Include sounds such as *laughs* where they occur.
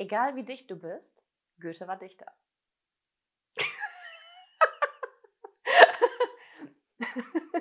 Egal wie dicht du bist, Goethe war Dichter. *laughs* *laughs*